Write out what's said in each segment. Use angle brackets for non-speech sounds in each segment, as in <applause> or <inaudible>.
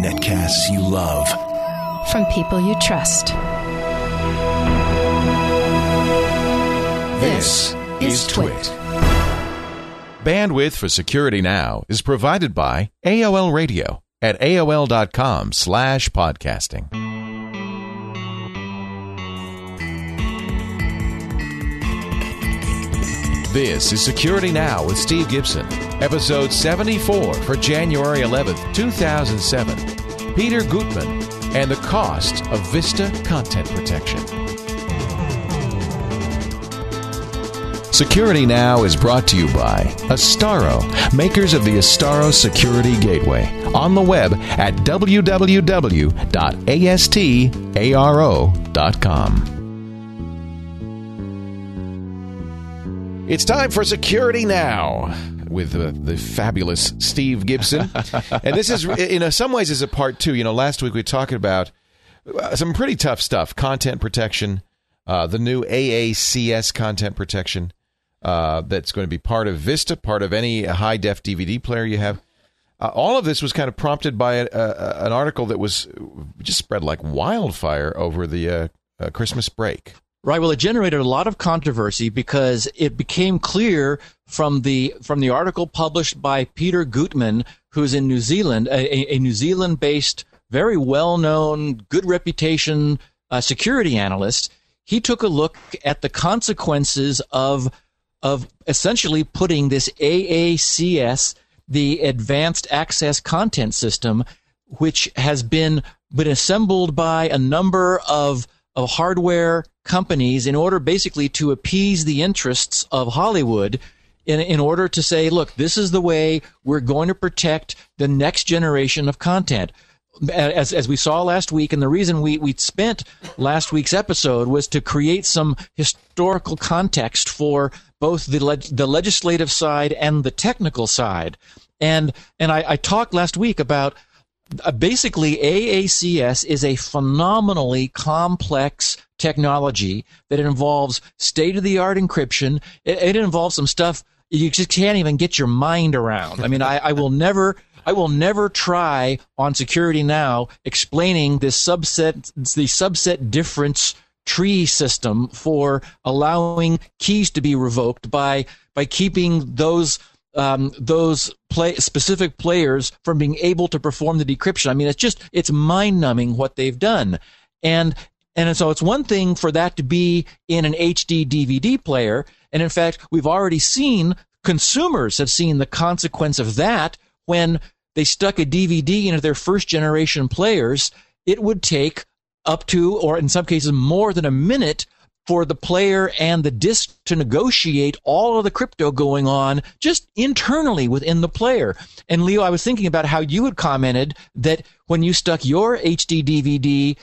Netcasts you love. From people you trust. This is Twit. Bandwidth for Security Now is provided by AOL Radio at AOL.com slash podcasting. This is Security Now with Steve Gibson, episode 74 for January 11th, 2007. Peter Gutmann and the cost of Vista content protection. Security Now is brought to you by Astaro, makers of the Astaro Security Gateway, on the web at www.astaro.com. It's time for Security Now with uh, the fabulous Steve Gibson. <laughs> and this is, in some ways, is a part two. You know, last week we talked about uh, some pretty tough stuff content protection, uh, the new AACS content protection uh, that's going to be part of Vista, part of any high def DVD player you have. Uh, all of this was kind of prompted by a, a, an article that was just spread like wildfire over the uh, Christmas break. Right. Well, it generated a lot of controversy because it became clear from the from the article published by Peter Gutmann, who's in New Zealand, a, a New Zealand-based, very well-known, good reputation uh, security analyst. He took a look at the consequences of of essentially putting this AACS, the Advanced Access Content System, which has been been assembled by a number of of hardware companies in order basically to appease the interests of Hollywood in, in order to say, look, this is the way we're going to protect the next generation of content. As, as we saw last week, and the reason we, we spent last week's episode was to create some historical context for both the, leg, the legislative side and the technical side. And, and I, I talked last week about uh, basically AACS is a phenomenally complex technology that involves state of the art encryption. It, it, involves some stuff you just can't even get your mind around. I mean, I, I will <laughs> never. I will never try on security now explaining this subset, the subset difference tree system for allowing keys to be revoked by by keeping those um, those play specific players from being able to perform the decryption. I mean, it's just it's mind numbing what they've done, and and so it's one thing for that to be in an HD DVD player. And in fact, we've already seen consumers have seen the consequence of that when they stuck a DVD into their first generation players. It would take up to, or in some cases, more than a minute for the player and the disk to negotiate all of the crypto going on just internally within the player. And Leo, I was thinking about how you had commented that when you stuck your HD DVD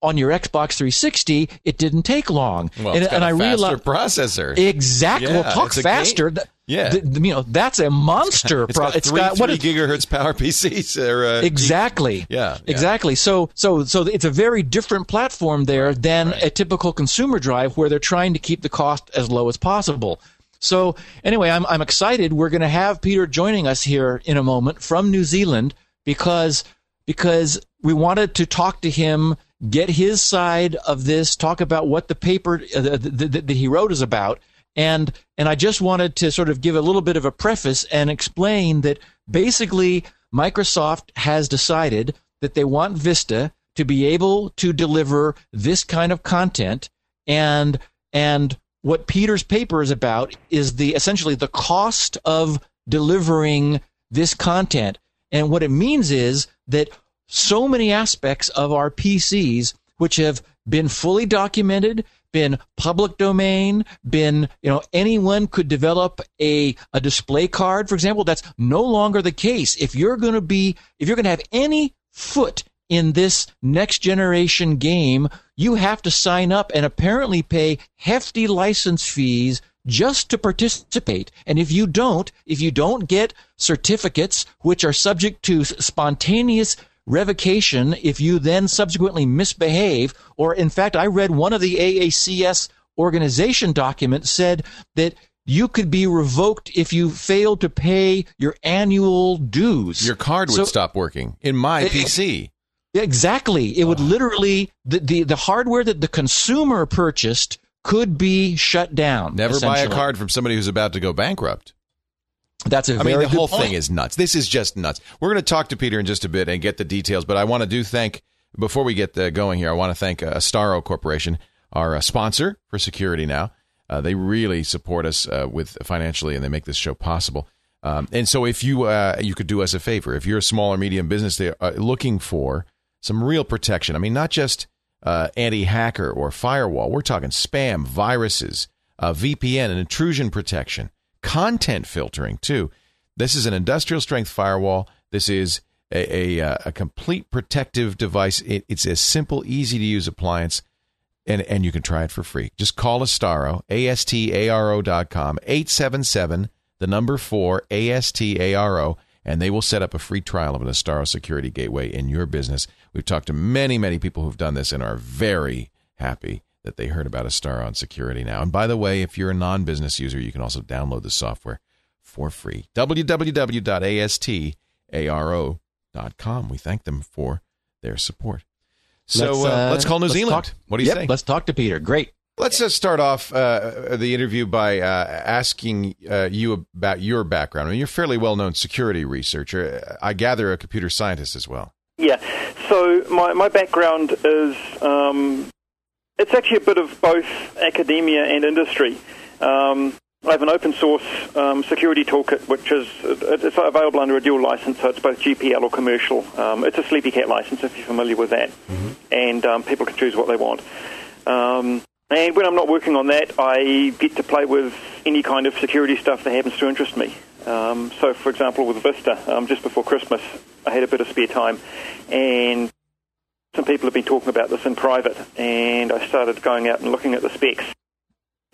on your Xbox 360, it didn't take long. Well, and, and I realized processor. Exactly. Yeah, well, talk faster. Yeah, the, you know that's a monster. <laughs> it's got, it's got what gigahertz power PCs. Or, uh, exactly. yeah, yeah, exactly. So so so it's a very different platform there than right. a typical consumer drive where they're trying to keep the cost as low as possible. So anyway, I'm I'm excited. We're going to have Peter joining us here in a moment from New Zealand because because we wanted to talk to him get his side of this, talk about what the paper uh, that, that he wrote is about. And, and I just wanted to sort of give a little bit of a preface and explain that basically Microsoft has decided that they want Vista to be able to deliver this kind of content and, and what Peter's paper is about is the essentially the cost of delivering this content. And what it means is that so many aspects of our PCs which have been fully documented, been public domain, been, you know, anyone could develop a, a display card, for example. That's no longer the case. If you're going to be, if you're going to have any foot in this next generation game, you have to sign up and apparently pay hefty license fees just to participate. And if you don't, if you don't get certificates, which are subject to spontaneous revocation if you then subsequently misbehave. Or, in fact, I read one of the AACS organization documents said that you could be revoked if you failed to pay your annual dues. Your card would So- stop working in my It- PC. Exactly. It would literally the, the the hardware that the consumer purchased could be shut down. Never buy a card from somebody who's about to go bankrupt. That's a I very I mean, the whole point. thing is nuts. This is just nuts. We're going to talk to Peter in just a bit and get the details, but I want to do thank before we get uh, going here. I want to thank uh, Astaro Corporation, our uh, sponsor for Security Now. Uh, they really support us uh, with financially, and they make this show possible. Um, and so, if you uh, you could do us a favor, if you're a small or medium business, they're looking for some real protection. I mean, not just uh, anti-hacker or firewall. We're talking spam, viruses, uh, VPN, and intrusion protection, content filtering too. This is an industrial strength firewall. This is a, a, uh, a complete protective device. It, it's a simple, easy to use appliance, and, and you can try it for free. Just call Astaro, A-S-T-A-R-O dot com, 877, the number 4, A-S-T-A-R-O, and they will set up a free trial of an Astaro security gateway in your business. We've talked to many, many people who've done this and are very happy that they heard about Astaro on security now. And by the way, if you're a non-business user, you can also download the software for free. www.astaro.com. We thank them for their support. So let's, uh, let's call New let's Zealand. talk- what do you Yep, say? Let's talk to Peter. Great. Let's just start off uh, the interview by uh, asking uh, you about your background. I mean, you're a fairly well-known security researcher. I gather a computer scientist as well. Yeah. So my, my background is um, it's actually a bit of both academia and industry. Um, I have an open source um, security toolkit, which is it's available under a dual license, so it's both GPL or commercial. Um, it's a Sleepycat license, if you're familiar with that, and um, people can choose what they want. Um, and when I'm not working on that, I get to play with any kind of security stuff that happens to interest me. Um, so, for example, with Vista, um, just before Christmas, I had a bit of spare time, and some people have been talking about this in private, and I started going out and looking at the specs,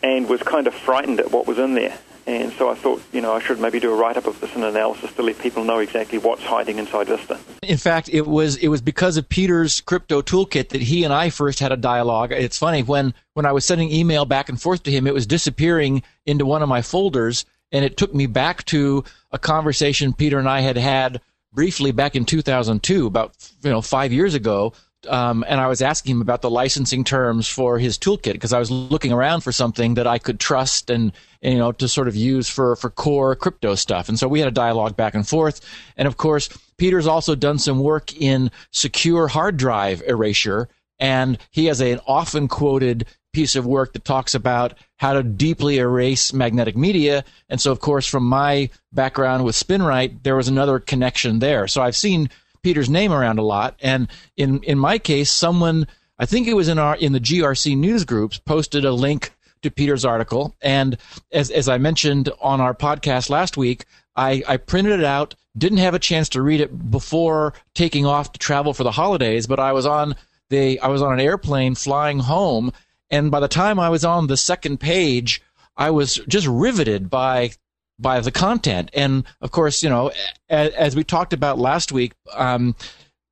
and was kind of frightened at what was in there. And so I thought, you know, I should maybe do a write-up of this and analysis to let people know exactly what's hiding inside Vista. In fact, it was it was because of Peter's crypto toolkit that he and I first had a dialogue. It's funny when when I was sending email back and forth to him, it was disappearing into one of my folders, and it took me back to a conversation Peter and I had had briefly back in 2002, about you know five years ago. Um, and I was asking him about the licensing terms for his toolkit because I was looking around for something that I could trust and, you know to sort of use for for core crypto stuff. And so we had a dialogue back and forth. And of course, Peter's also done some work in secure hard drive erasure, and he has an often quoted piece of work that talks about how to deeply erase magnetic media. And so, of course, from my background with SpinRite, there was another connection there. So I've seen Peter's name around a lot. And in, in my case, someone, I think it was in our, in the GRC news groups, posted a link to Peter's article. And as, as I mentioned on our podcast last week, I, I printed it out, didn't have a chance to read it before taking off to travel for the holidays, but I was on the, I was on an airplane flying home. And by the time I was on the second page, I was just riveted by by the content. And of course, you know, as, as we talked about last week, um,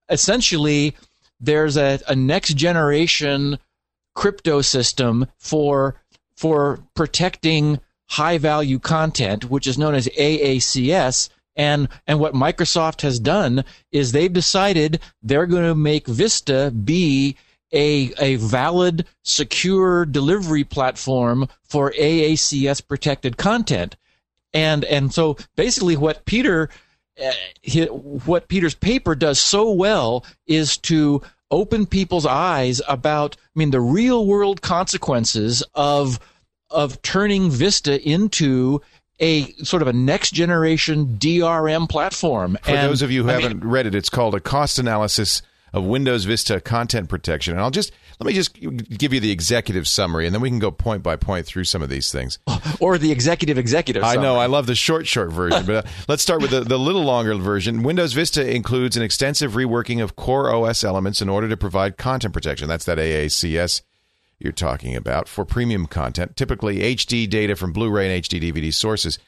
essentially there's a, a next generation crypto system for for protecting high value content, which is known as AACS. And and what Microsoft has done is they've decided they're going to make Vista be a, a valid, secure delivery platform for AACS protected content. And, and so basically what Peter, uh, what Peter's paper does so well is to open people's eyes about, I mean, the real world consequences of, of turning Vista into a sort of a next generation DRM platform. For And, those of you who I haven't read it, it's called a cost analysis of Windows Vista content protection. And I'll just let me just give you the executive summary, and then we can go point by point through some of these things. <laughs> or the executive executive. I know. I love the short, short version, but uh, <laughs> let's start with the, the little longer version. Windows Vista includes an extensive reworking of core OS elements in order to provide content protection. That's that AACS you're talking about for premium content, typically HD data from Blu-ray and HD DVD sources.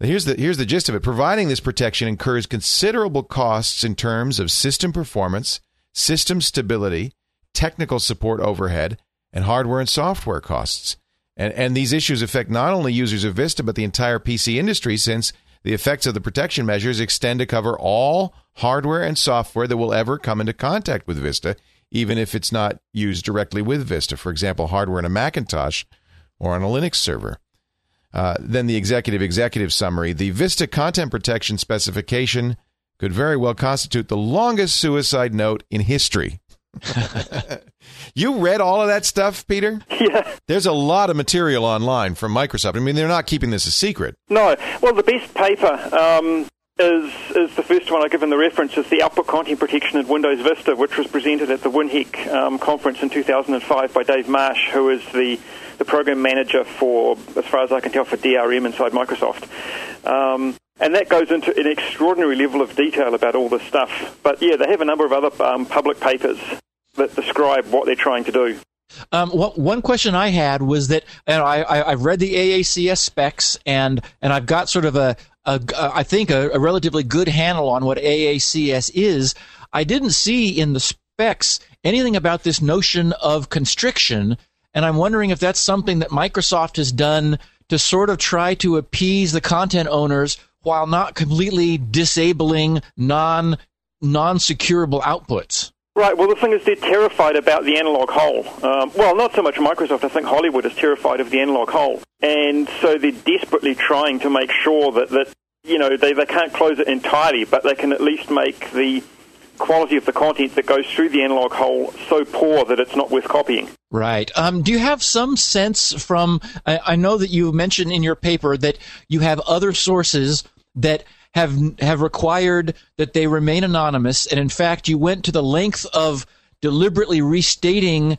Here's the here's the gist of it. Providing this protection incurs considerable costs in terms of system performance, system stability, technical support overhead, and hardware and software costs. And, and these issues affect not only users of Vista, but the entire PC industry since the effects of the protection measures extend to cover all hardware and software that will ever come into contact with Vista, even if it's not used directly with Vista. For example, hardware in a Macintosh or on a Linux server. Uh, then the executive executive summary. The Vista content protection specification could very well constitute the longest suicide note in history. <laughs> you read all of that stuff, Peter? Yeah. There's a lot of material online from Microsoft. I mean, they're not keeping this a secret. No. Well, the best paper um, is is the first one I give in the reference is the output content protection in Windows Vista, which was presented at the WinHEC um, conference in 2005 by Dave Marsh, who is the the program manager for, as far as I can tell, for DRM inside Microsoft. Um, and that goes into an extraordinary level of detail about all this stuff. But yeah, they have a number of other um, public papers that describe what they're trying to do. Um, what, one question I had was that, and I, have read the AACS specs, and and I've got sort of a, a, a I think a, a relatively good handle on what AACS is. I didn't see in the specs anything about this notion of constriction, and I'm wondering if that's something that Microsoft has done to sort of try to appease the content owners while not completely disabling non non securable outputs. Right. Well, the thing is, they're terrified about the analog hole. Um, well, not so much Microsoft. I think Hollywood is terrified of the analog hole, and so they're desperately trying to make sure that that you know they they can't close it entirely, but they can at least make the quality of the content that goes through the analog hole so poor that it's not worth copying. Right. Um, do you have some sense from? I, I know that you mentioned in your paper that you have other sources that have have required that they remain anonymous, and in fact, you went to the length of deliberately restating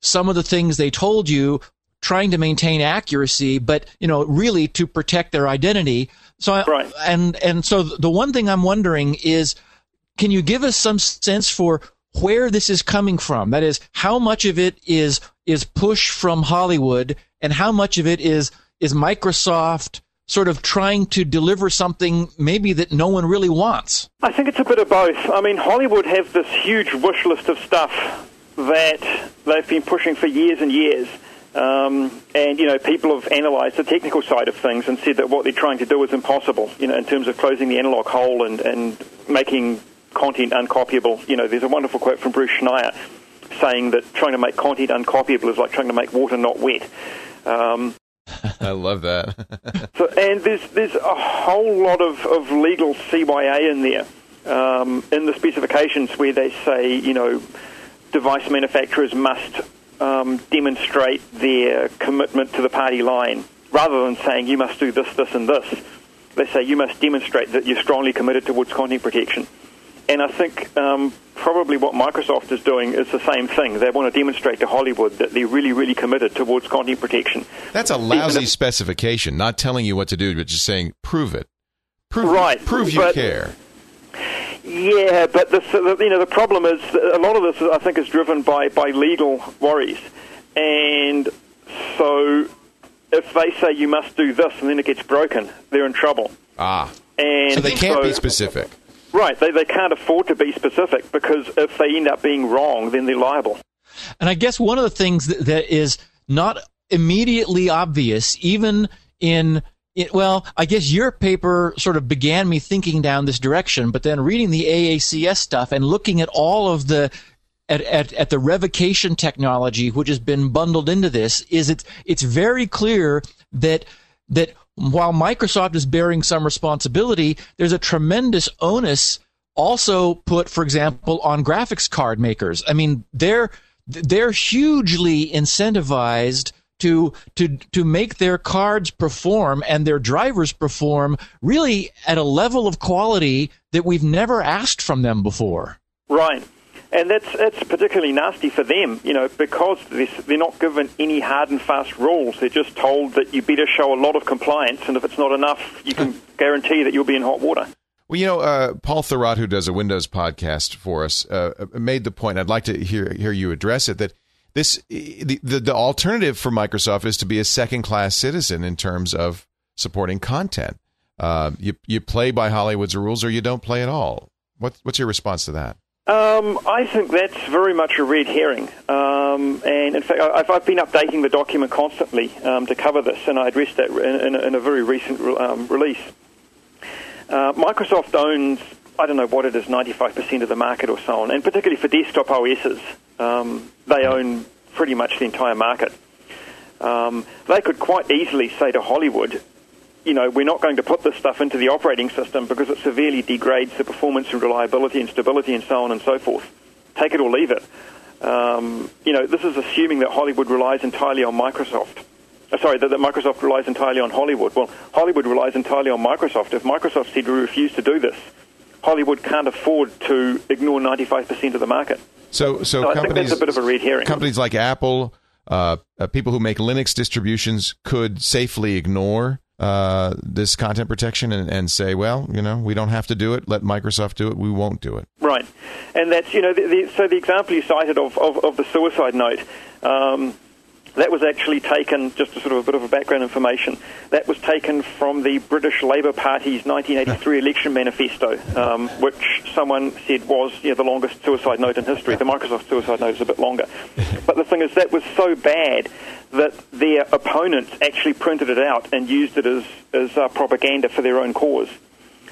some of the things they told you, trying to maintain accuracy, but you know, really to protect their identity. So, right. and and so the one thing I'm wondering is, can you give us some sense for where this is coming from? That is, how much of it is is push from Hollywood, and how much of it is is Microsoft sort of trying to deliver something maybe that no one really wants? I think it's a bit of both. I mean, Hollywood have this huge wish list of stuff that they've been pushing for years and years. Um, and you know, people have analysed the technical side of things and said that what they're trying to do is impossible. You know, in terms of closing the analog hole and, and making content uncopyable. You know, there's a wonderful quote from Bruce Schneier saying that trying to make content uncopyable is like trying to make water not wet. Um, I love that. <laughs> so, and there's there's a whole lot of, of legal CYA in there um, in the specifications where they say you know device manufacturers must um, demonstrate their commitment to the party line rather than saying you must do this, this, and this. They say you must demonstrate that you're strongly committed towards content protection. And I think um, probably what Microsoft is doing is the same thing. They want to demonstrate to Hollywood that they're really, really committed towards content protection. That's a lousy if, specification, not telling you what to do, but just saying, prove it. Prove, right, prove you but, care. Yeah, but the, you know the problem is a lot of this I think is driven by, by legal worries, and so if they say you must do this and then it gets broken, they're in trouble. Ah, and so they can't so, be specific. Right, they, they can't afford to be specific because if they end up being wrong, then they're liable. And I guess one of the things that, that is not immediately obvious, even in well, I guess your paper sort of began me thinking down this direction, but then reading the AACS stuff and looking at all of the at, at, at the revocation technology which has been bundled into this is it it's very clear that that while Microsoft is bearing some responsibility, there's a tremendous onus also put, for example, on graphics card makers. I mean, they're they're hugely incentivized to to to make their cards perform and their drivers perform really at a level of quality that we've never asked from them before. Right and that's that's particularly nasty for them, you know, because this, they're not given any hard and fast rules. They're just told that you better show a lot of compliance, and if it's not enough, you can <laughs> guarantee that you'll be in hot water. Well, you know, uh, Paul Thurrott, who does a Windows podcast for us, uh, made the point. I'd like to hear hear you address it. That this the, the, the alternative for Microsoft is to be a second class citizen in terms of supporting content. Uh, you you play by Hollywood's rules, or you don't play at all. What, what's your response to that? Um, I think that's very much a red herring. Um, and in fact, I've, I've, been updating the document constantly um, to cover this, and I addressed that in, in, in a very recent um, release. Uh, Microsoft owns, I don't know what it is, 95% of the market or so on, and particularly for desktop OSs, um, they own pretty much the entire market. Um, they could quite easily say to Hollywood, you know, we're not going to put this stuff into the operating system because it severely degrades the performance and reliability and stability and so on and so forth. Take it or leave it. Um, you know, this is assuming that Hollywood relies entirely on Microsoft. Uh, sorry, that, that, Microsoft relies entirely on Hollywood. Well, Hollywood relies entirely on Microsoft. If Microsoft said we refuse to do this, Hollywood can't afford to ignore 95% of the market. So, so, so companies, I think that's a bit of a red herring. Companies like Apple, uh, uh, people who make Linux distributions could safely ignore uh, this content protection and, and, say, well, you know, we don't have to do it. Let Microsoft do it. We won't do it. Right, and that's you know, the, the, so the example you cited of, of, of the suicide note. Um, that was actually taken, just a sort of a bit of a background information, that was taken from the British Labour Party's 1983 election manifesto, um, which someone said was you know, the longest suicide note in history. The Microsoft suicide note is a bit longer. <laughs> But the thing is, that was so bad that their opponents actually printed it out and used it as, as uh, propaganda for their own cause.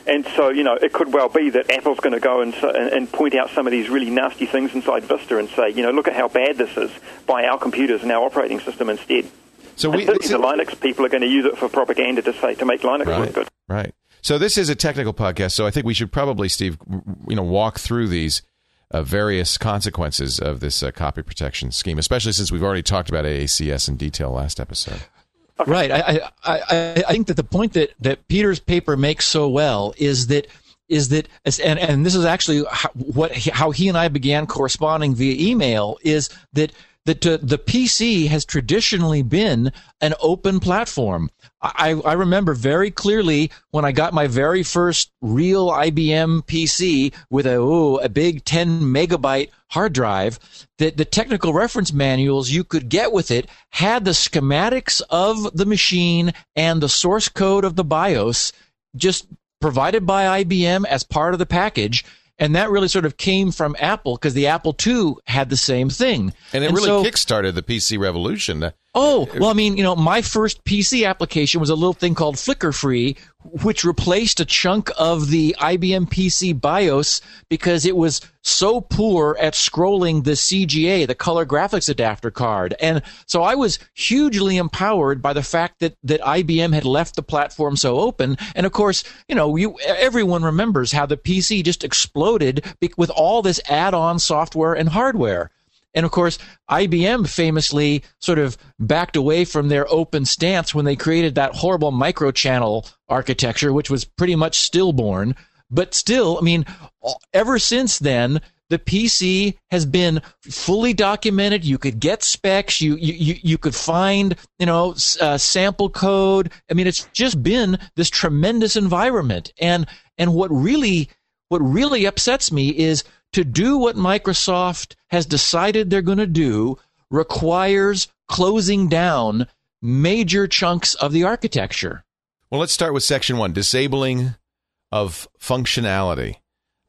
And so, you know, it could well be that Apple's going to go and, and point out some of these really nasty things inside Vista and say, you know, look at how bad this is by our computers and our operating system instead. So we, the Linux people are going to use it for propaganda to say to make Linux right, work good. Right. So this is a technical podcast, so I think we should probably, Steve, you know, walk through these uh, various consequences of this uh, copy protection scheme, especially since we've already talked about AACS in detail last episode. Okay. Right. I, I, I, think that the point that, that Peter's paper makes so well is that is that and, and this is actually how, what how he and I began corresponding via email is that that uh, the PC has traditionally been an open platform. I, I remember very clearly when I got my very first real IBM PC with a ooh, a big 10 megabyte hard drive that the technical reference manuals you could get with it had the schematics of the machine and the source code of the BIOS just provided by IBM as part of the package and that really sort of came from Apple because the Apple II had the same thing. And it and really so, kickstarted the PC revolution. Oh, well, I mean, you know, my first PC application was a little thing called FlickerFree, which replaced a chunk of the IBM PC BIOS because it was so poor at scrolling the CGA, the color graphics adapter card. And so I was hugely empowered by the fact that, that IBM had left the platform so open. And of course, you know, you, everyone remembers how the PC just exploded with all this add-on software and hardware. And of course, IBM famously sort of backed away from their open stance when they created that horrible microchannel architecture, which was pretty much stillborn. But still, I mean, ever since then, the PC has been fully documented. You could get specs. You you you could find you know uh, sample code. I mean, it's just been this tremendous environment. And and what really what really upsets me is to do what Microsoft has decided they're going to do requires closing down major chunks of the architecture. Well, let's start with section one disabling of functionality.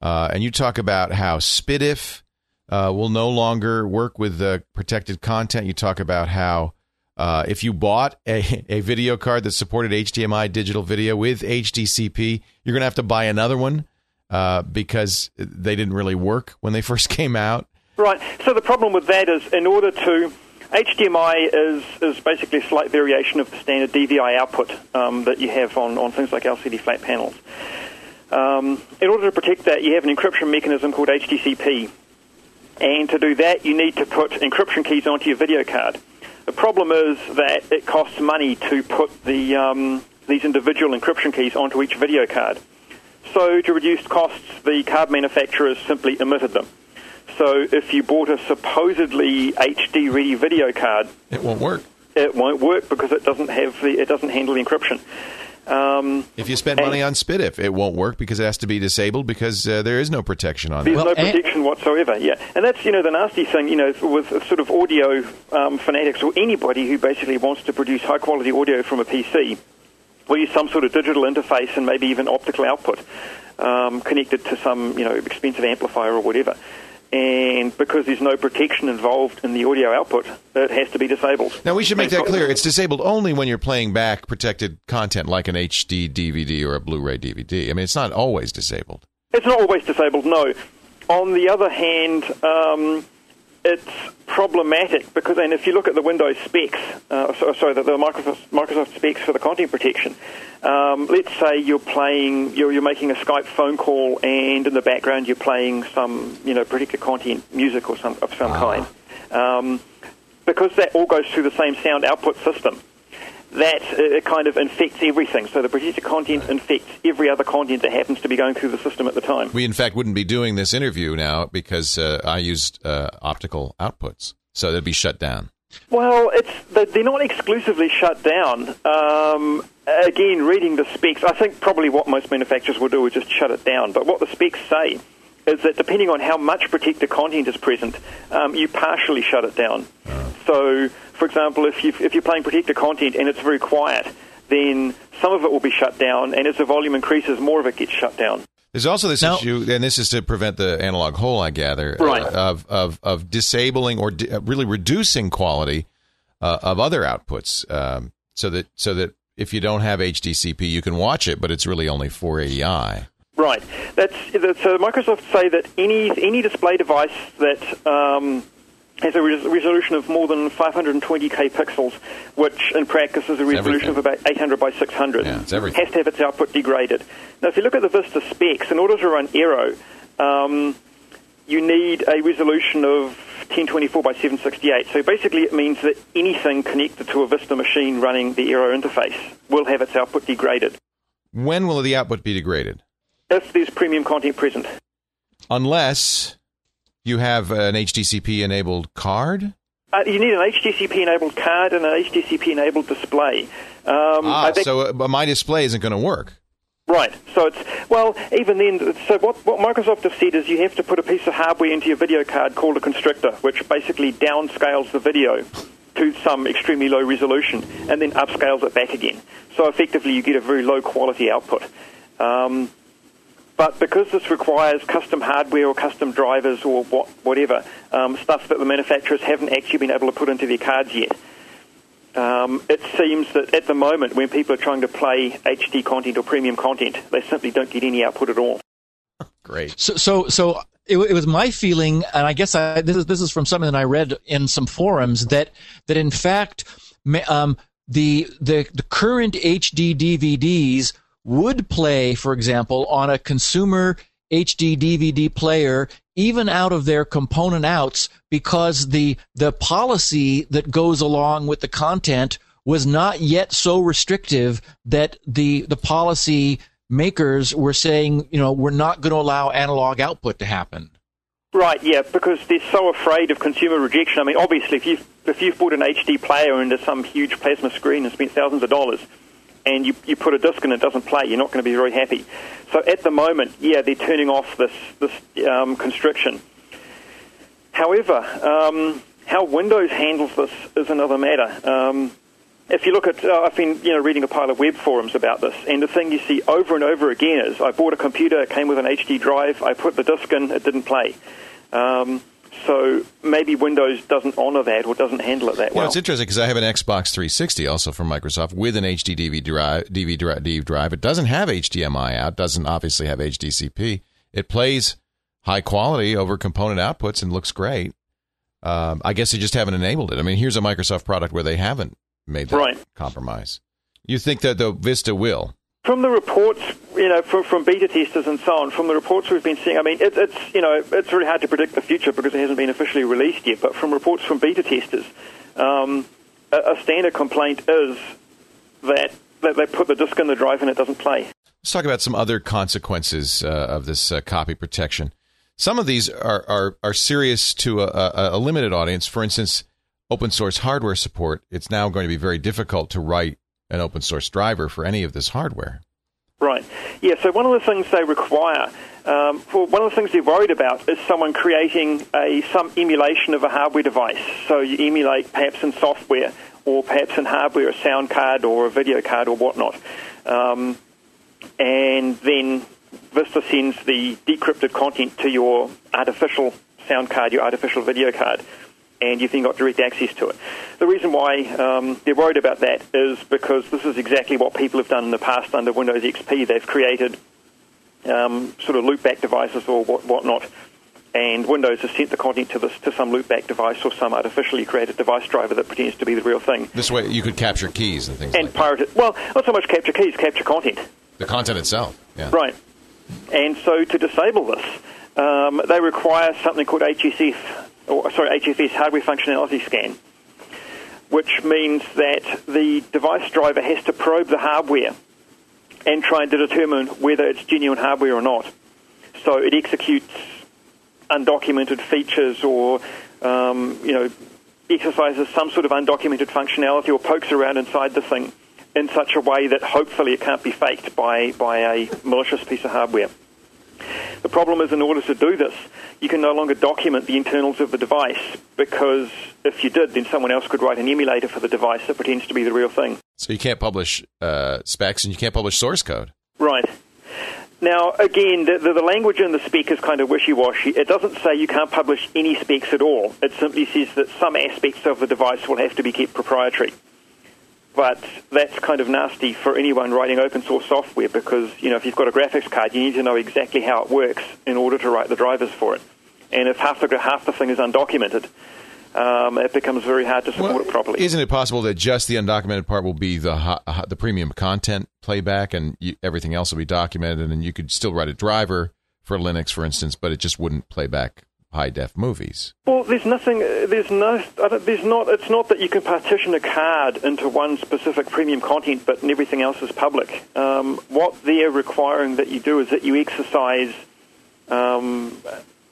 Uh, and you talk about how SPDIF uh, will no longer work with the protected content. You talk about how uh, if you bought a, a video card that supported HDMI digital video with HDCP, you're going to have to buy another one uh, because they didn't really work when they <laughs> first came out. Right. So the problem with that is, in order to HDMI is, is basically a slight variation of the standard DVI output um, that you have on, on things like LCD flat panels. Um, in order to protect that, you have an encryption mechanism called HDCP. And to do that, you need to put encryption keys onto your video card. The problem is that it costs money to put the, um, these individual encryption keys onto each video card. So, to reduce costs, the card manufacturers simply omitted them. So, if you bought a supposedly HD ready video card, it won't work. It won't work because it doesn't have the it doesn't handle the encryption. Um, if you spend money on SPDIF, it won't work because it has to be disabled because uh, there is no protection on it. There's well, no protection whatsoever. Yeah, and that's you know the nasty thing. You know, with sort of audio um, fanatics or anybody who basically wants to produce high quality audio from a PC or use some sort of digital interface and maybe even optical output um, connected to some you know expensive amplifier or whatever. And because there's no protection involved in the audio output, it has to be disabled. Now we should make that clear. It's disabled only when you're playing back protected content like an HD DVD or a Blu-ray DVD. I mean, it's not always disabled. It's not always disabled. No. On the other hand, um, it's problematic because, and if you look at the Windows specs, uh, sorry, the, the Microsoft, Microsoft, specs for the content protection, um, let's say you're playing, you're, you're, making a Skype phone call, and in the background you're playing some, you know, protected content, music or some of some kind. Um, because that all goes through the same sound output system that uh, kind of infects everything. So the protected content infects every other content that happens to be going through the system at the time. We, in fact, wouldn't be doing this interview now because uh, I used uh, optical outputs, so they'd be shut down. Well, it's they're not exclusively shut down. Um, again, reading the specs, I think probably what most manufacturers will do is just shut it down. But what the specs say is that depending on how much protected content is present, um, you partially shut it down. Uh. So for example, if, you, if you're playing protected content and it's very quiet, then some of it will be shut down, and as the volume increases, more of it gets shut down. There's also this now, issue, and this is to prevent the analog hole, I gather, uh, right. uh, of, of, of disabling or di- uh, really reducing quality uh, of other outputs, um, so that so that if you don't have HDCP, you can watch it, but it's really only 480i. Right. That's so. Microsoft say that any any display device that um, has a res- resolution of more than 520k pixels, which in practice is a resolution of about 800 by 600. Yeah, it's everything. Has to have its output degraded. Now, if you look at the Vista specs, in order to run Aero, um, you need a resolution of 1024 by 768. So basically, it means that anything connected to a Vista machine running the Aero interface will have its output degraded. When will the output be degraded? If there's premium content present. Unless you have an HDCP enabled card? Uh, you need an HDCP enabled card and an HDCP enabled display. Um, ah, so uh, my display isn't going to work. Right. So it's well, even then. So what what Microsoft has said is you have to put a piece of hardware into your video card called a constrictor, which basically downscales the video to some extremely low resolution and then upscales it back again. So effectively, you get a very low quality output. Um, but because this requires custom hardware or custom drivers or what, whatever, um, stuff that the manufacturers haven't actually been able to put into their cards yet, um, it seems that at the moment, when people are trying to play HD content or premium content, they simply don't get any output at all. <laughs> Great. So, so, so it, it, was my feeling, and I guess I, this is this is from something that I read in some forums that that in fact, um, the the the current HD DVDs would play, for example, on a consumer HD DVD player, even out of their component outs, because the the policy that goes along with the content was not yet so restrictive that the the policy makers were saying, you know, we're not going to allow analog output to happen. Right, yeah, because they're so afraid of consumer rejection. I mean, obviously, if you've, if you've bought an HD player into some huge plasma screen and spent thousands of dollars, and you, you put a disc in it doesn't play, you're not going to be very happy. So at the moment, yeah, they're turning off this, this um, constriction. However, um, how Windows handles this is another matter. Um, if you look at, uh, I've been you know reading a pile of web forums about this, and the thing you see over and over again is, I bought a computer, it came with an HD drive, I put the disc in, it didn't play. Um, so maybe Windows doesn't honor that or doesn't handle it that well. Well, it's interesting because I have an Xbox 360 also from Microsoft with an HD DVD drive, DVD drive. It doesn't have HDMI out, doesn't obviously have HDCP. It plays high quality over component outputs and looks great. Um, I guess they just haven't enabled it. I mean, here's a Microsoft product where they haven't made that right. compromise. You think that the Vista will? From the reports, you know, from, from beta testers and so on, from the reports we've been seeing, I mean, it, it's, you know, it's really hard to predict the future because it hasn't been officially released yet, but from reports from beta testers, um, a, a, standard complaint is that, that they put the disk in the drive and it doesn't play. Let's talk about some other consequences uh, of this uh, copy protection. Some of these are, are, are serious to a, a, a limited audience. For instance, open source hardware support. It's now going to be very difficult to write an open source driver for any of this hardware. Right. Yeah. So one of the things they require, um, well, one of the things they're worried about is someone creating a some emulation of a hardware device. So you emulate perhaps in software or perhaps in hardware, a sound card or a video card or whatnot. um, and then Vista sends the decrypted content to your artificial sound card, your artificial video card, and you've then got direct access to it. The reason why um, they're worried about that is because this is exactly what people have done in the past under Windows XP. They've created um, sort of loopback devices or what, whatnot, and Windows has sent the content to this to some loopback device or some artificially created device driver that pretends to be the real thing. This way, you could capture keys and things and like pirate it. Well, not so much capture keys, capture content. The content itself. Yeah. Right. And so to disable this, um, they require something called HSF, or sorry, HFS hardware functionality scan, which means that the device driver has to probe the hardware and try to determine whether it's genuine hardware or not. So it executes undocumented features or, um, you know, exercises some sort of undocumented functionality or pokes around inside the thing in such a way that hopefully it can't be faked by, by a malicious piece of hardware. The problem is, in order to do this, you can no longer document the internals of the device because if you did, then someone else could write an emulator for the device that pretends to be the real thing. So you can't publish uh, specs and you can't publish source code. Right. Now, again, the, the, the language in the spec is kind of wishy-washy. It doesn't say you can't publish any specs at all. It simply says that some aspects of the device will have to be kept proprietary. But that's kind of nasty for anyone writing open source software because, you know, if you've got a graphics card, you need to know exactly how it works in order to write the drivers for it. And if half the, half the thing is undocumented, um, it becomes very hard to support it properly. Isn't it possible that just the undocumented part will be the ho- the premium content playback, and you, everything else will be documented, and you could still write a driver for Linux, for instance, but it just wouldn't play back high def movies. Well, there's nothing. uh, There's no. There's not. It's not that you can partition a card into one specific premium content, but everything else is public. Um, what they're requiring that you do is that you exercise, um,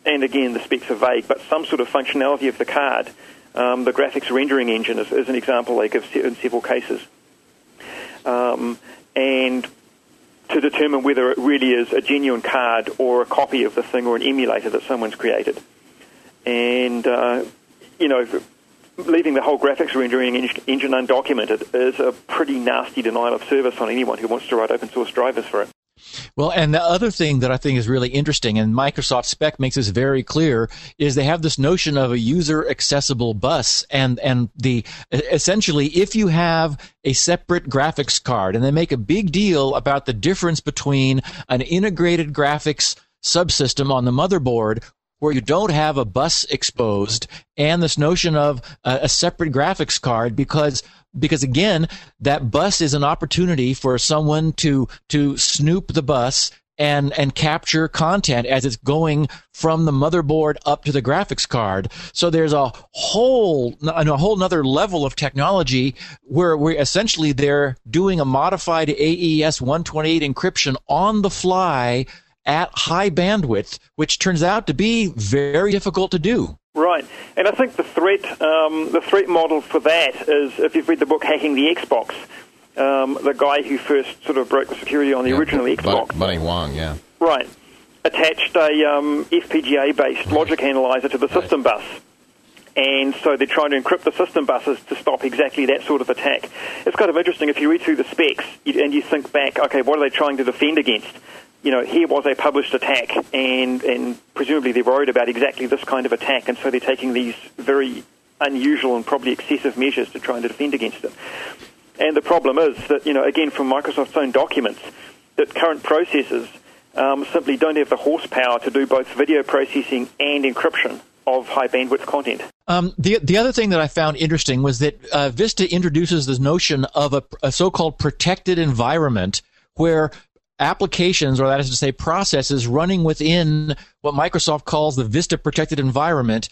and again, the specs are vague, but some sort of functionality of the card. Um, the graphics rendering engine is, is an example they give in several cases, um, and to determine whether it really is a genuine card or a copy of the thing or an emulator that someone's created. And, uh, you know, leaving the whole graphics rendering engine undocumented is a pretty nasty denial of service on anyone who wants to write open source drivers for it. Well, and the other thing that I think is really interesting, and Microsoft spec makes this very clear, is they have this notion of a user accessible bus, and and the essentially, if you have a separate graphics card, and they make a big deal about the difference between an integrated graphics subsystem on the motherboard where you don't have a bus exposed and this notion of a, a separate graphics card because because again that bus is an opportunity for someone to to snoop the bus and and capture content as it's going from the motherboard up to the graphics card so there's a whole a whole nother level of technology where we're essentially they're doing a modified AES 128 encryption on the fly at high bandwidth, which turns out to be very difficult to do. Right, and I think the threat, um, the threat model for that is if you've read the book Hacking the Xbox, um, the guy who first sort of broke the security on the Yeah, original Xbox, Bunnie Huang, yeah. right, attached a um, FPGA-based logic analyzer to the system bus. And so they're trying to encrypt the system buses to stop exactly that sort of attack. It's kind of interesting if you read through the specs and you think back, okay, what are they trying to defend against? You know, here was a published attack, and, and presumably they're worried about exactly this kind of attack, and so they're taking these very unusual and probably excessive measures to try and defend against it. And the problem is that, you know, again, from Microsoft's own documents, that current processors um, simply don't have the horsepower to do both video processing and encryption of high bandwidth content. Um, the the other thing that I found interesting was that uh, Vista introduces this notion of a, a so-called protected environment where applications, or that is to say, processes running within what Microsoft calls the Vista protected environment,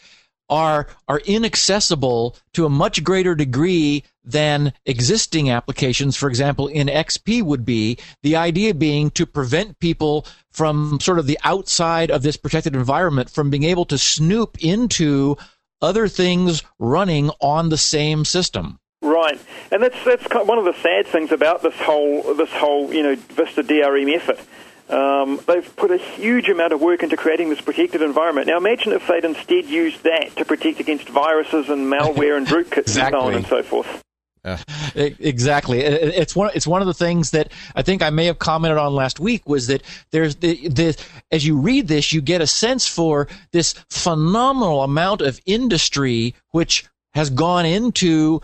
are are inaccessible to a much greater degree than existing applications, for example, in XP would be. The idea being to prevent people from sort of the outside of this protected environment from being able to snoop into other things running on the same system. Right, and that's that's one of the sad things about this whole this whole you know Vista DRM effort. Um, they've put a huge amount of work into creating this protected environment. Now, imagine if they'd instead used that to protect against viruses and malware and rootkits and so on and so forth. Uh. Exactly. It's one. It's one of the things that I think I may have commented on last week was that there's the, the as you read this, you get a sense for this phenomenal amount of industry which has gone into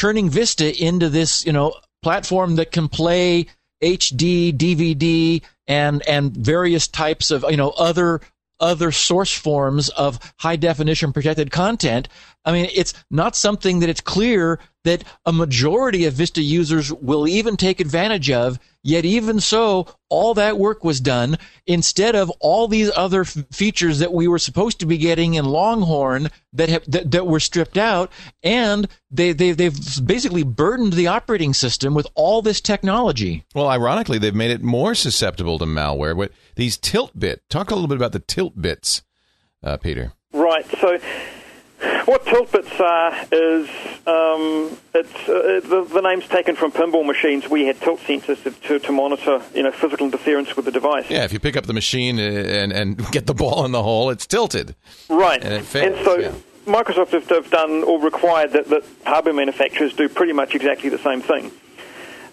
turning Vista into this, you know, platform that can play HD, DVD, and and various types of you know other other source forms of high definition protected content. I mean, it's not something that it's clear that a majority of Vista users will even take advantage of. Yet, even so, all that work was done instead of all these other f- features that we were supposed to be getting in Longhorn that have, that, that were stripped out, and they, they they've basically burdened the operating system with all this technology. Well, ironically, they've made it more susceptible to malware. What these tilt bit? Talk a little bit about the tilt bits, uh, Peter. Right. So what tilt bits are is um, it's uh, the, the, name's taken from pinball machines. We had tilt sensors to, to, to, monitor you know physical interference with the device. Yeah, if you pick up the machine and and <laughs> get the ball in the hole, it's tilted. Right, and, fails, and so. Yeah. Microsoft have, have done or required that, that hardware manufacturers do pretty much exactly the same thing.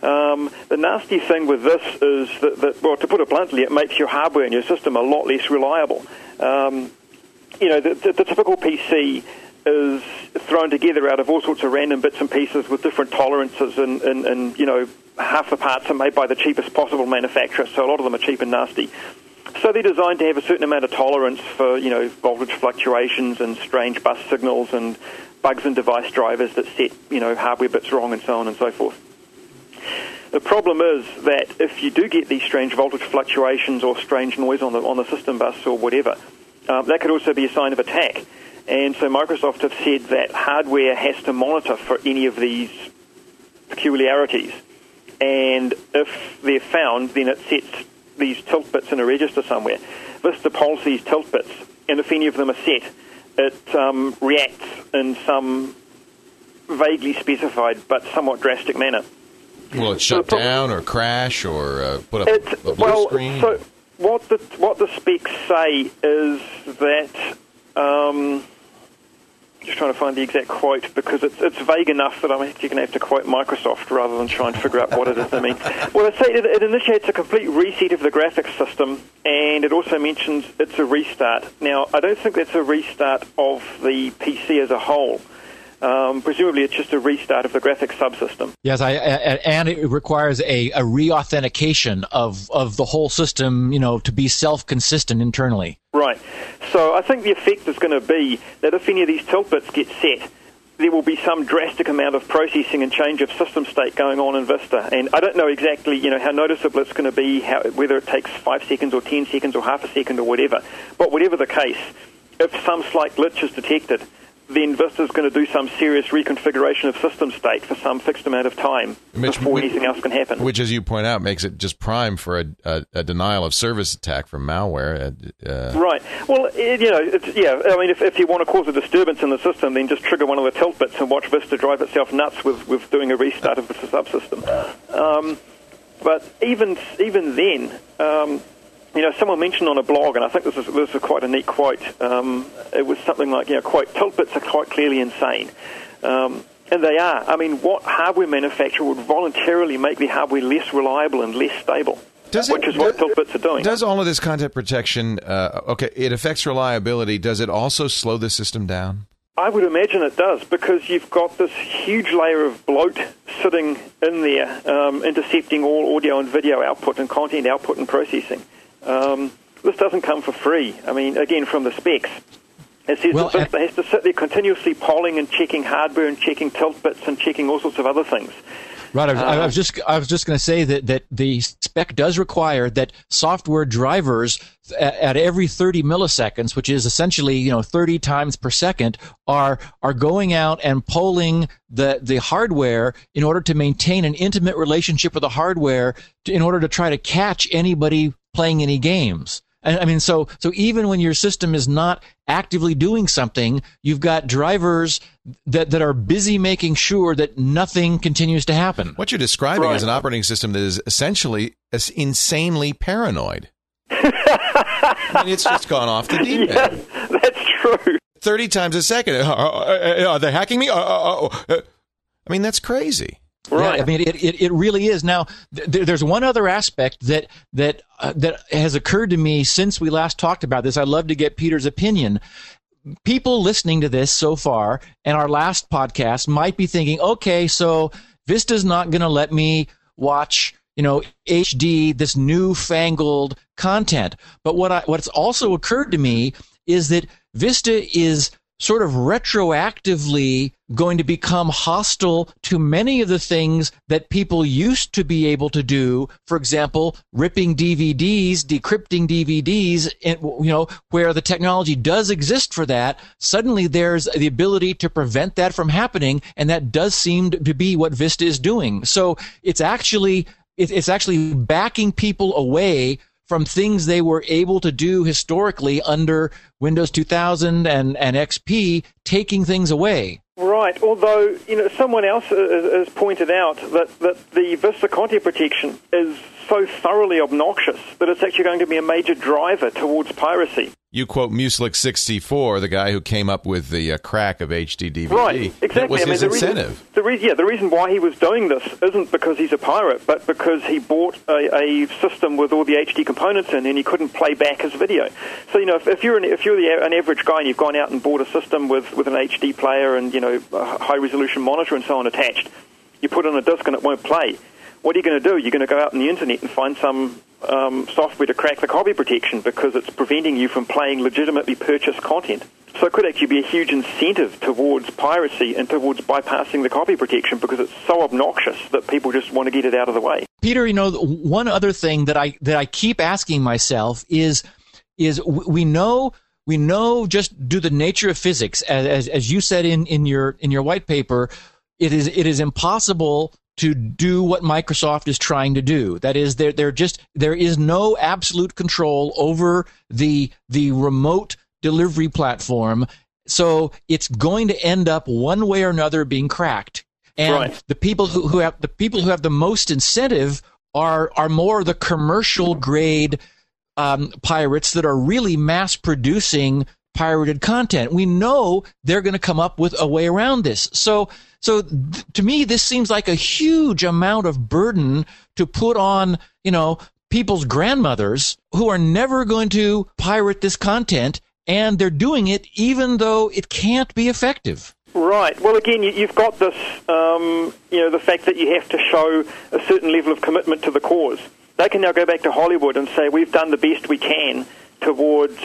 Um, the nasty thing with this is that, that, well, to put it bluntly, it makes your hardware and your system a lot less reliable. Um, you know, the, the, the typical PC is thrown together out of all sorts of random bits and pieces with different tolerances, and, and, and you know, half the parts are made by the cheapest possible manufacturer, so a lot of them are cheap and nasty. So they're designed to have a certain amount of tolerance for, you know, voltage fluctuations and strange bus signals and bugs in device drivers that set, you know, hardware bits wrong and so on and so forth. The problem is that if you do get these strange voltage fluctuations or strange noise on the on the system bus or whatever, um, that could also be a sign of attack. And so Microsoft have said that hardware has to monitor for any of these peculiarities. And if they're found, then it sets these tilt bits in a register somewhere. Vista pulls these tilt bits, and if any of them are set, it um, reacts in some vaguely specified but somewhat drastic manner. Will it shut so down or crash or uh, put up a blue well, screen? So what the what the specs say is that um, just trying to find the exact quote because it's, it's vague enough that I'm actually going to have to quote Microsoft rather than try and figure out what it is they mean. <laughs> Well, it, say it, it initiates a complete reset of the graphics system, and it also mentions it's a restart. Now, I don't think that's a restart of the PC as a whole. Um, presumably, it's just a restart of the graphics subsystem. Yes, I, and it requires a, a re-authentication of of the whole system, you know, to be self-consistent internally. Right. So I think the effect is going to be that if any of these tilt bits get set, there will be some drastic amount of processing and change of system state going on in Vista. And I don't know exactly, you know, how noticeable it's going to be, how, whether it takes five seconds or ten seconds or half a second or whatever. But whatever the case, if some slight glitch is detected, then Vista is going to do some serious reconfiguration of system state for some fixed amount of time which, before anything else can happen. Which, as you point out, makes it just prime for a, a, a denial of service attack from malware. Uh, right. Well, it, you know, yeah. I mean, if, if you want to cause a disturbance in the system, then just trigger one of the tilt bits and watch Vista drive itself nuts with, with doing a restart of the subsystem. Um, but even even then. Um, you know, someone mentioned on a blog, and I think this is this is quite a neat quote. Um, it was something like, you know, quote, tilt bits are quite clearly insane. Um, and they are. I mean, what hardware manufacturer would voluntarily make the hardware less reliable and less stable? Does which is what tilt bits are doing. Does all of this content protection, uh, okay, it affects reliability. Does it also slow the system down? I would imagine it does because you've got this huge layer of bloat sitting in there, um, intercepting all audio and video output and content output and processing. Um, this doesn't come for free. I mean, again, from the specs. It says well, that has to sit there continuously polling and checking hardware and checking tilt bits and checking all sorts of other things. Right. I was, uh, I was just I was just going to say that that the spec does require that software drivers at, at, every 30 milliseconds, which is essentially you know 30 times per second, are are going out and polling the the hardware in order to maintain an intimate relationship with the hardware, to, in order to try to catch anybody playing any games. I mean, so so even when your system is not actively doing something, you've got drivers that that are busy making sure that nothing continues to happen. What you're describing right. is an operating system that is essentially insanely paranoid. <laughs> I mean, it's just gone off the deep end. Yes, that's true. Thirty times a second. Are, are, are they hacking me? Uh, uh, uh, I mean, that's crazy. Right. Yeah, I mean, it, it, it really is. Now, th- there's one other aspect that that uh, that has occurred to me since we last talked about this. I'd love to get Peter's opinion. People listening to this so far and our last podcast might be thinking, okay, so Vista's not going to let me watch, you know, HD, this newfangled content. But what I, what's also occurred to me is that Vista is sort of retroactively going to become hostile to many of the things that people used to be able to do. For example, ripping DVDs, decrypting DVDs, you know, where the technology does exist for that. Suddenly there's the ability to prevent that from happening. And that does seem to be what Vista is doing. So it's actually, it's actually backing people away from things they were able to do historically under Windows 2000 and, and XP, taking things away. Right. Although you know, someone else uh, uh, has pointed out that, that the Vista content protection is so thoroughly obnoxious that it's actually going to be a major driver towards piracy. You quote Muslix64, the guy who came up with the uh, crack of HD DVD. Right, exactly. That was I mean, his the reason- incentive. the reason, yeah, the reason why he was doing this isn't because he's a pirate, but because he bought a, a system with all the HD components in, and he couldn't play back his video. So you know, if, if you're an, if you're the, an average guy and you've gone out and bought a system with with an HD player and you know a high resolution monitor and so on attached, you put in a disc and it won't play. What are you going to do? You're going to go out on the internet and find some um, software to crack the copy protection because it's preventing you from playing legitimately purchased content. So it could actually be a huge incentive towards piracy and towards bypassing the copy protection because it's so obnoxious that people just want to get it out of the way. Peter, you know, one other thing that I that I keep asking myself is is we know we know just do the nature of physics, as, as as you said in in your in your white paper, it is it is impossible to do what Microsoft is trying to do. That is, there there just there is no absolute control over the the remote delivery platform. So it's going to end up one way or another being cracked. And Right. the people who, who have the people who have the most incentive are are more the commercial grade um, pirates that are really mass producing pirated content. We know they're going to come up with a way around this. So, so th- to me, this seems like a huge amount of burden to put on, you know, people's grandmothers who are never going to pirate this content. And they're doing it even though it can't be effective. Right. Well, again, you, you've got this, um, you know, the fact that you have to show a certain level of commitment to the cause. They can now go back to Hollywood and say, we've done the best we can towards,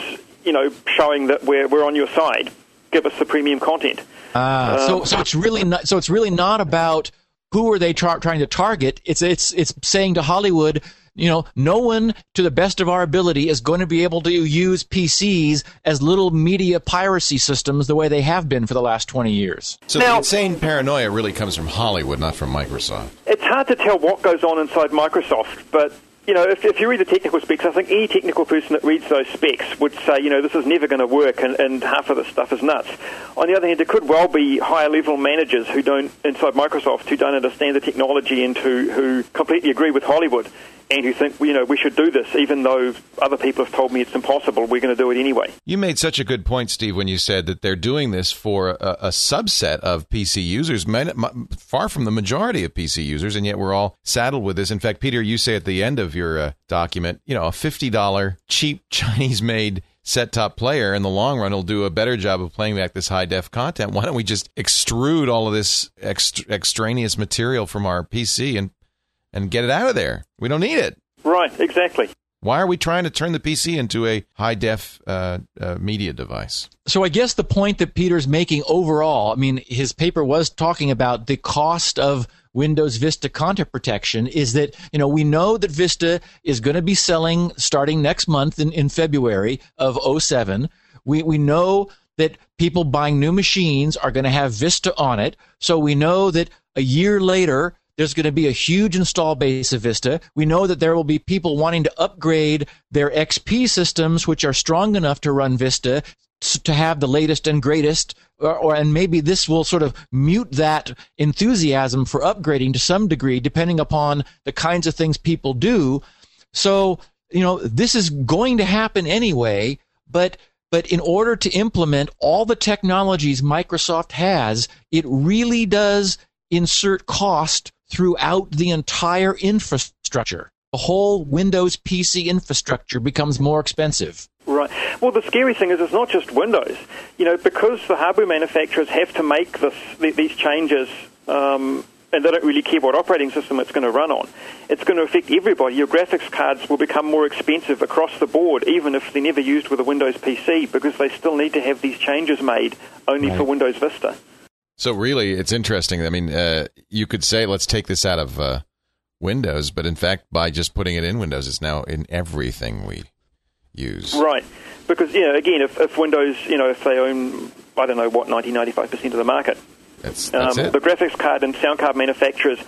you know, showing that we're, we're on your side. Give us the premium content. Ah, so so it's really not so it's really not about who are they tra- trying to target. It's it's it's saying to Hollywood, you know, no one to the best of our ability is going to be able to use PCs as little media piracy systems the way they have been for the last 20 years. So the Now- insane paranoia really comes from Hollywood, not from Microsoft. It's hard to tell what goes on inside Microsoft, but you know, if, if you read the technical specs, I think any technical person that reads those specs would say, you know, this is never going to work, and, and half of this stuff is nuts. On the other hand, there could well be higher level managers who don't inside Microsoft who don't understand the technology and who who completely agree with Hollywood and who think, you know, we should do this, even though other people have told me it's impossible. We're going to do it anyway. You made such a good point, Steve, when you said that they're doing this for a, a subset of PC users, far from the majority of PC users, and yet we're all saddled with this. In fact, Peter, you say at the end of your uh, document, you know, a $50 cheap <laughs> Chinese-made set-top player in the long run will do a better job of playing back this high-def content. Why don't we just extrude all of this ext- extraneous material from our PC and and get it out of there? We don't need it. Right, exactly. Why are we trying to turn the PC into a high def uh, uh, media device? So I guess the point that Peter's making overall, I mean, his paper was talking about the cost of Windows Vista content protection is that, you know, we know that Vista is going to be selling starting next month in, in February of 07. We, we know that people buying new machines are going to have Vista on it. So we know that a year later, there's going to be a huge install base of Vista. We know that there will be people wanting to upgrade their XP systems, which are strong enough to run Vista, to have the latest and greatest. Or, or and maybe this will sort of mute that enthusiasm for upgrading to some degree, depending upon the kinds of things people do. So you know this is going to happen anyway, but but in order to implement all the technologies Microsoft has, it really does insert cost throughout the entire infrastructure. The whole Windows PC infrastructure becomes more expensive. Right. Well, the scary thing is it's not just Windows. You know, because the hardware manufacturers have to make this, these changes um, and they don't really care what operating system it's going to run on. It's going to affect everybody. Your graphics cards will become more expensive across the board, even if they're never used with a Windows PC, because they still need to have these changes made only right. for Windows Vista. So really, it's interesting. I mean, uh, you could say, let's take this out of uh, Windows, but in fact, by just putting it in Windows, it's now in everything we use. Right. Because, yeah, again, if, if Windows, you know, if they own, I don't know what, 90, 95% of the market, that's, that's um, the graphics card and sound card manufacturers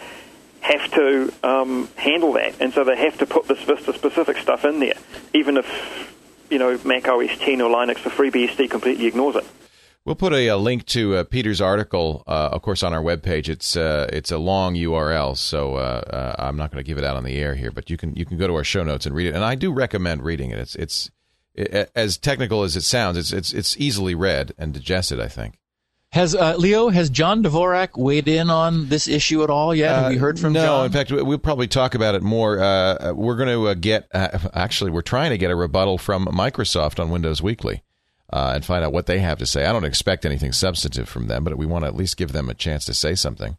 have to um, handle that, and so they have to put this Vista specific stuff in there, even if you know Mac OS 10 or Linux for FreeBSD completely ignores it. We'll put a, a link to uh, Peter's article, uh, of course, on our webpage. It's uh, it's a long URL, so uh, uh, I'm not going to give it out on the air here, but you can you can go to our show notes and read it. And I do recommend reading it. It's it's it, as technical as it sounds. It's it's it's easily read and digested. I think. Has uh, Leo has John Dvorak weighed in on this issue at all yet? Have you heard from no, John? No, in fact, we'll probably talk about it more. Uh, we're going to uh, get actually, we're trying to get a rebuttal from Microsoft on Windows Weekly. Uh, and find out what they have to say. I don't expect anything substantive from them, but we want to at least give them a chance to say something.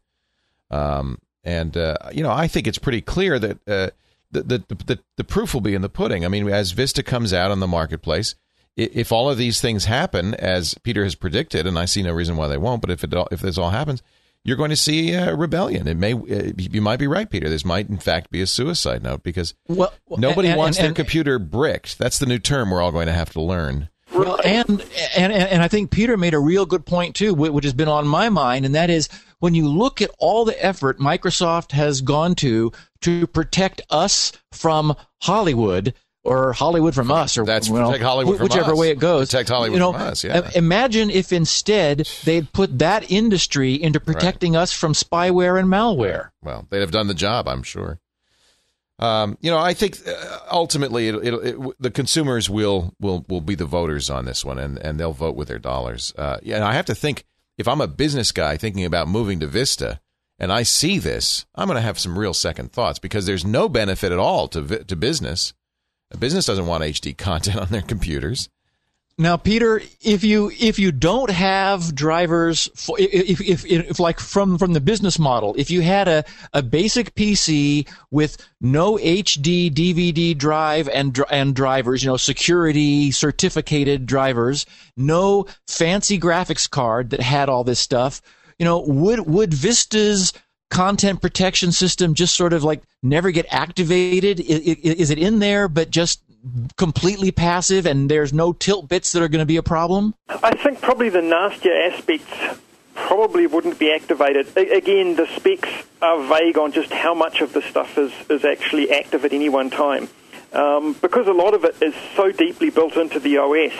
Um, and uh, you know, I think it's pretty clear that uh, the, the, the the proof will be in the pudding. I mean, as Vista comes out on the marketplace, if all of these things happen as Peter has predicted, and I see no reason why they won't, but if it all, if this all happens, you're going to see a rebellion. It may uh, you might be right, Peter. This might in fact be a suicide note because well, nobody and, wants and, and, their computer bricked. That's the new term we're all going to have to learn. And, and and I think Peter made a real good point too, which has been on my mind, and that is when you look at all the effort Microsoft has gone to to protect us from Hollywood or Hollywood from us, or that's well, Hollywood whichever us. way it goes. Protect Hollywood you know, from us. Yeah. Imagine if instead they'd put that industry into protecting right. us from spyware and malware. Well, they'd have done the job, I'm sure. Um, you know, I think uh, ultimately it, it, it, the consumers will will will be the voters on this one, and, and they'll vote with their dollars. Uh, yeah, and I have to think if I'm a business guy thinking about moving to Vista, and I see this, I'm going to have some real second thoughts because there's no benefit at all to to business a business doesn't want HD content <laughs> on their computers. Now, Peter, if you if you don't have drivers, for, if, if, if like from from the business model, if you had a, a basic PC with no HD DVD drive and and drivers, you know, security certificated drivers, no fancy graphics card that had all this stuff, you know, would would Vista's content protection system just sort of like never get activated? Is, it in there, but just completely passive and there's no tilt bits that are going to be a problem? I think probably the nastier aspects probably wouldn't be activated. Again, the specs are vague on just how much of the stuff is, is actually active at any one time. Um, because a lot of it is so deeply built into the OS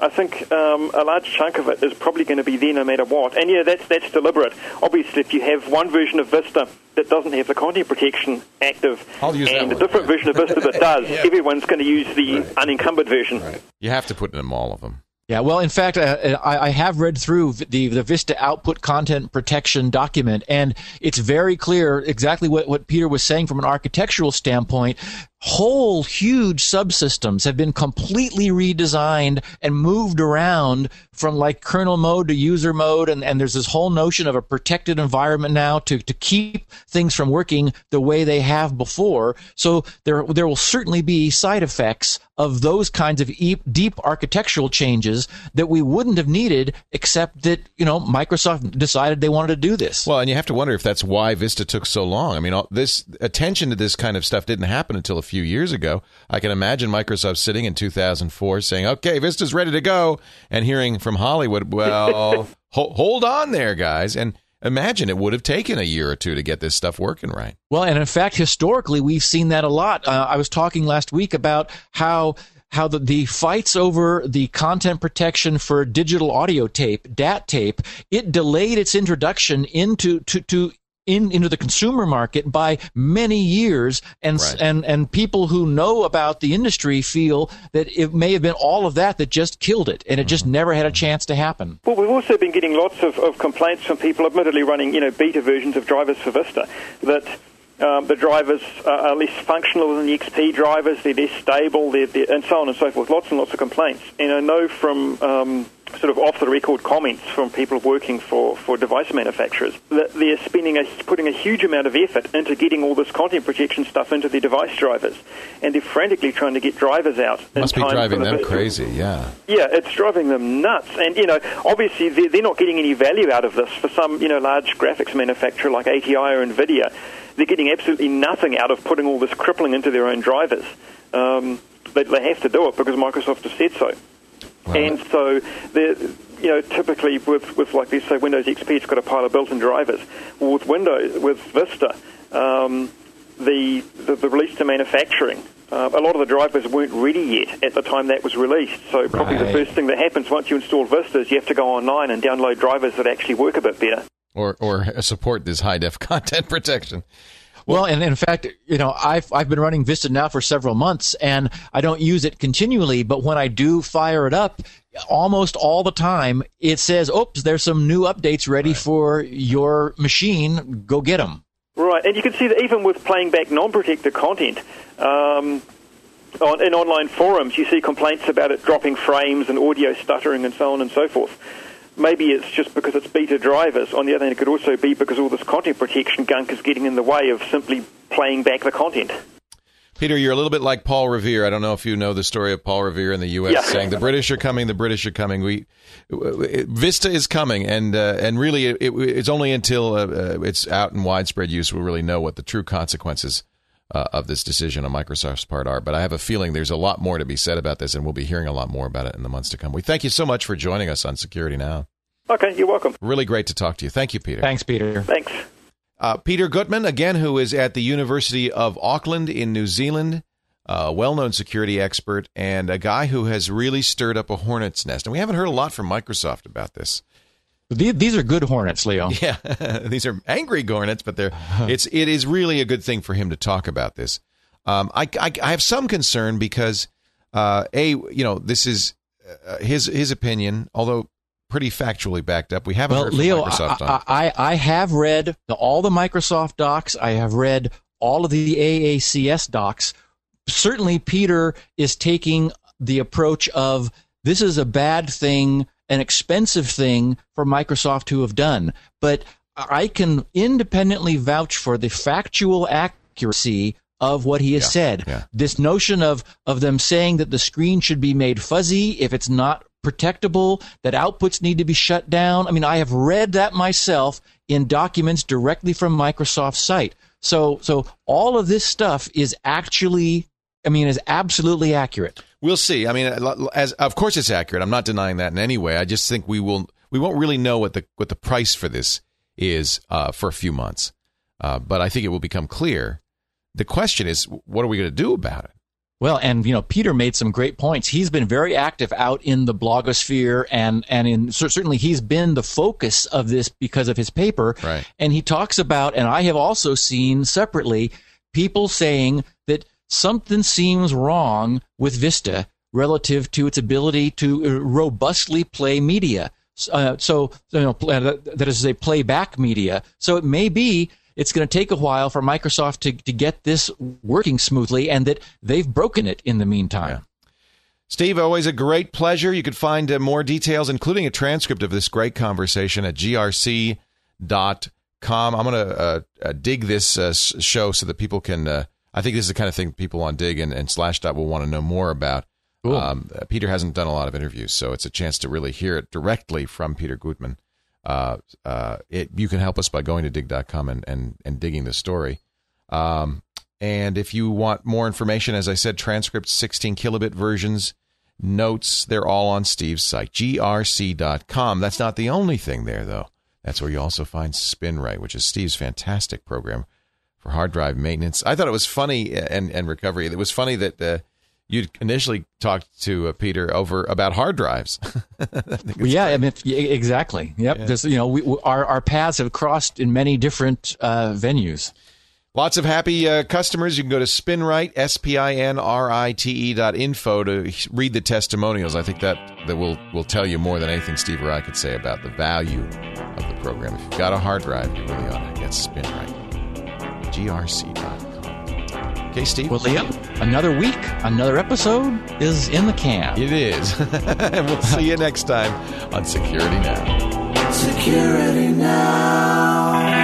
I think um, a large chunk of it is probably going to be there no matter what. And yeah, that's that's deliberate. Obviously, if you have one version of Vista that doesn't have the content protection active, and a different version of Vista that <laughs> does, yeah. everyone's going to use the right. unencumbered version. Right. You have to put in all of them. Yeah, well, in fact, uh, I, I, have read through the, the Vista output content protection document, and it's very clear exactly what, what Peter was saying from an architectural standpoint whole huge subsystems have been completely redesigned and moved around from like kernel mode to user mode and, and there's this whole notion of a protected environment now to, to keep things from working the way they have before. So there there will certainly be side effects of those kinds of deep, deep architectural changes that we wouldn't have needed except that you know Microsoft decided they wanted to do this. Well and you have to wonder if that's why Vista took so long. I mean all, this attention to this kind of stuff didn't happen until a few few years ago. I can imagine Microsoft sitting in 2004 saying, "Okay, Vista's ready to go," and hearing from Hollywood, "Well, <laughs> ho- hold on there, guys." And imagine it would have taken a year or two to get this stuff working right. Well, and in fact, historically, we've seen that a lot. Uh, I was talking last week about how how the, the fights over the content protection for digital audio tape, DAT tape, it delayed its introduction into to, to in, into the consumer market by many years, and Right. and and people who know about the industry feel that it may have been all of that that just killed it, and it Mm-hmm. just never had a chance to happen. Well, we've also been getting lots of, of complaints from people, admittedly running you know beta versions of drivers for Vista, that um, the drivers are, are less functional than the XP drivers. They're less stable, they're, they're, and so on and so forth. Lots and lots of complaints. And I know from um, sort of off the record comments from people working for, for device manufacturers that they're spending a, putting a huge amount of effort into getting all this content protection stuff into their device drivers, and they're frantically trying to get drivers out. Must be driving the them Vista- crazy. Yeah. yeah, it's driving them nuts. And, you know, obviously they're, they're not getting any value out of this. For some, you know, large graphics manufacturer like ATI or NVIDIA, they're getting absolutely nothing out of putting all this crippling into their own drivers. Um, they, they have to do it because Microsoft has said so. And so, you know, typically with, with like let's say Windows XP, it's got a pile of built-in drivers. Well, with Windows, with Vista, um, the, the the release to manufacturing, uh, a lot of the drivers weren't ready yet at the time that was released. So probably the first thing that happens once you install Vista is you have to go online and download drivers that actually work a bit better. Or or support this high def <laughs> content protection. Well, and in fact, you know, I've I've been running Vista now for several months, and I don't use it continually. But when I do fire it up, almost all the time, it says, "Oops, there's some new updates ready for your machine. Go get them." Right, and you can see that even with playing back non-protected content, um, on, in online forums, you see complaints about it dropping frames and audio stuttering and so on and so forth. Maybe it's just because it's beta drivers. On the other hand, it could also be because all this content protection gunk is getting in the way of simply playing back the content. Peter, you're a little bit like Paul Revere. I don't know if you know the story of Paul Revere in the U.S. Yeah. saying the British are coming, the British are coming. We Vista is coming, and uh, and really, it, it's only until uh, uh, it's out in widespread use we'll really know what the true consequences uh, of this decision on Microsoft's part are. But I have a feeling there's a lot more to be said about this, and we'll be hearing a lot more about it in the months to come. We thank you so much for joining us on Security Now. Okay, you're welcome. Really great to talk to you. Thank you, Peter. Thanks, Peter. Thanks. Uh, Peter Gutmann, again, who is at the University of Auckland in New Zealand, a well known security expert, and a guy who has really stirred up a hornet's nest. And we haven't heard a lot from Microsoft about this. These, these are good hornets, Leo. <laughs> Yeah, <laughs> these are angry hornets, but they're it's it is really a good thing for him to talk about this. Um, I, I I have some concern because uh, a you know this is uh, his his opinion, although pretty factually backed up. We haven't Well, heard from Leo, Microsoft I. I, I have read the, all the Microsoft docs. I have read all of the AACS docs. Certainly, Peter is taking the approach of this is a bad thing, an expensive thing for Microsoft to have done. But I can independently vouch for the factual accuracy of what he has Yeah, said. yeah. This notion of of them saying that the screen should be made fuzzy if it's not protectable, that outputs need to be shut down. I mean, I have read that myself in documents directly from Microsoft's site. So so all of this stuff is actually I mean is absolutely accurate. We'll see. I mean, as of course it's accurate. I'm not denying that in any way. I just think we will we won't really know what the what the price for this is uh, for a few months. Uh, but I think it will become clear. The question is, what are we going to do about it? Well, and you know, Peter made some great points. He's been very active out in the blogosphere, and and in certainly he's been the focus of this because of his paper. Right. And he talks about, and I have also seen separately people saying that something seems wrong with Vista relative to its ability to uh, robustly play media. Uh, so, you know, uh, that is to say, playback media. So it may be it's going to take a while for Microsoft to, to get this working smoothly, and that they've broken it in the meantime. Steve, always a great pleasure. You could find uh, more details, including a transcript of this great conversation at grc.com. I'm going to uh, uh, dig this uh, show so that people can. I think this is the kind of thing people on Digg and, and Slashdot will want to know more about. Cool. Um, Peter hasn't done a lot of interviews, so it's a chance to really hear it directly from Peter Gutmann. Uh, uh, it, you can help us by going to digg.com and, and, and digging the story. Um, and if you want more information, as I said, transcripts, 16 kilobit versions, notes, they're all on Steve's site, grc.com. That's not the only thing there, though. That's where you also find SpinRite, which is Steve's fantastic program for hard drive maintenance. I thought it was funny uh, and, and recovery. It was funny that uh, you initially talked to uh, Peter over about hard drives. <laughs> Well, yeah, I mean, exactly. Yep. Yeah. There's, you know, we, we, our our paths have crossed in many different uh, venues. Lots of happy uh, customers. You can go to Spinrite, S P I N R I T E dot info to read the testimonials. I think that, that will, will tell you more than anything Steve or I could say about the value of the program. If you've got a hard drive, you really ought to get Spinrite. GRC.com. Okay, Steve? Well, Leo, another week, another episode is in the can. it is. and <laughs> we'll see you next time on Security Now. Security now.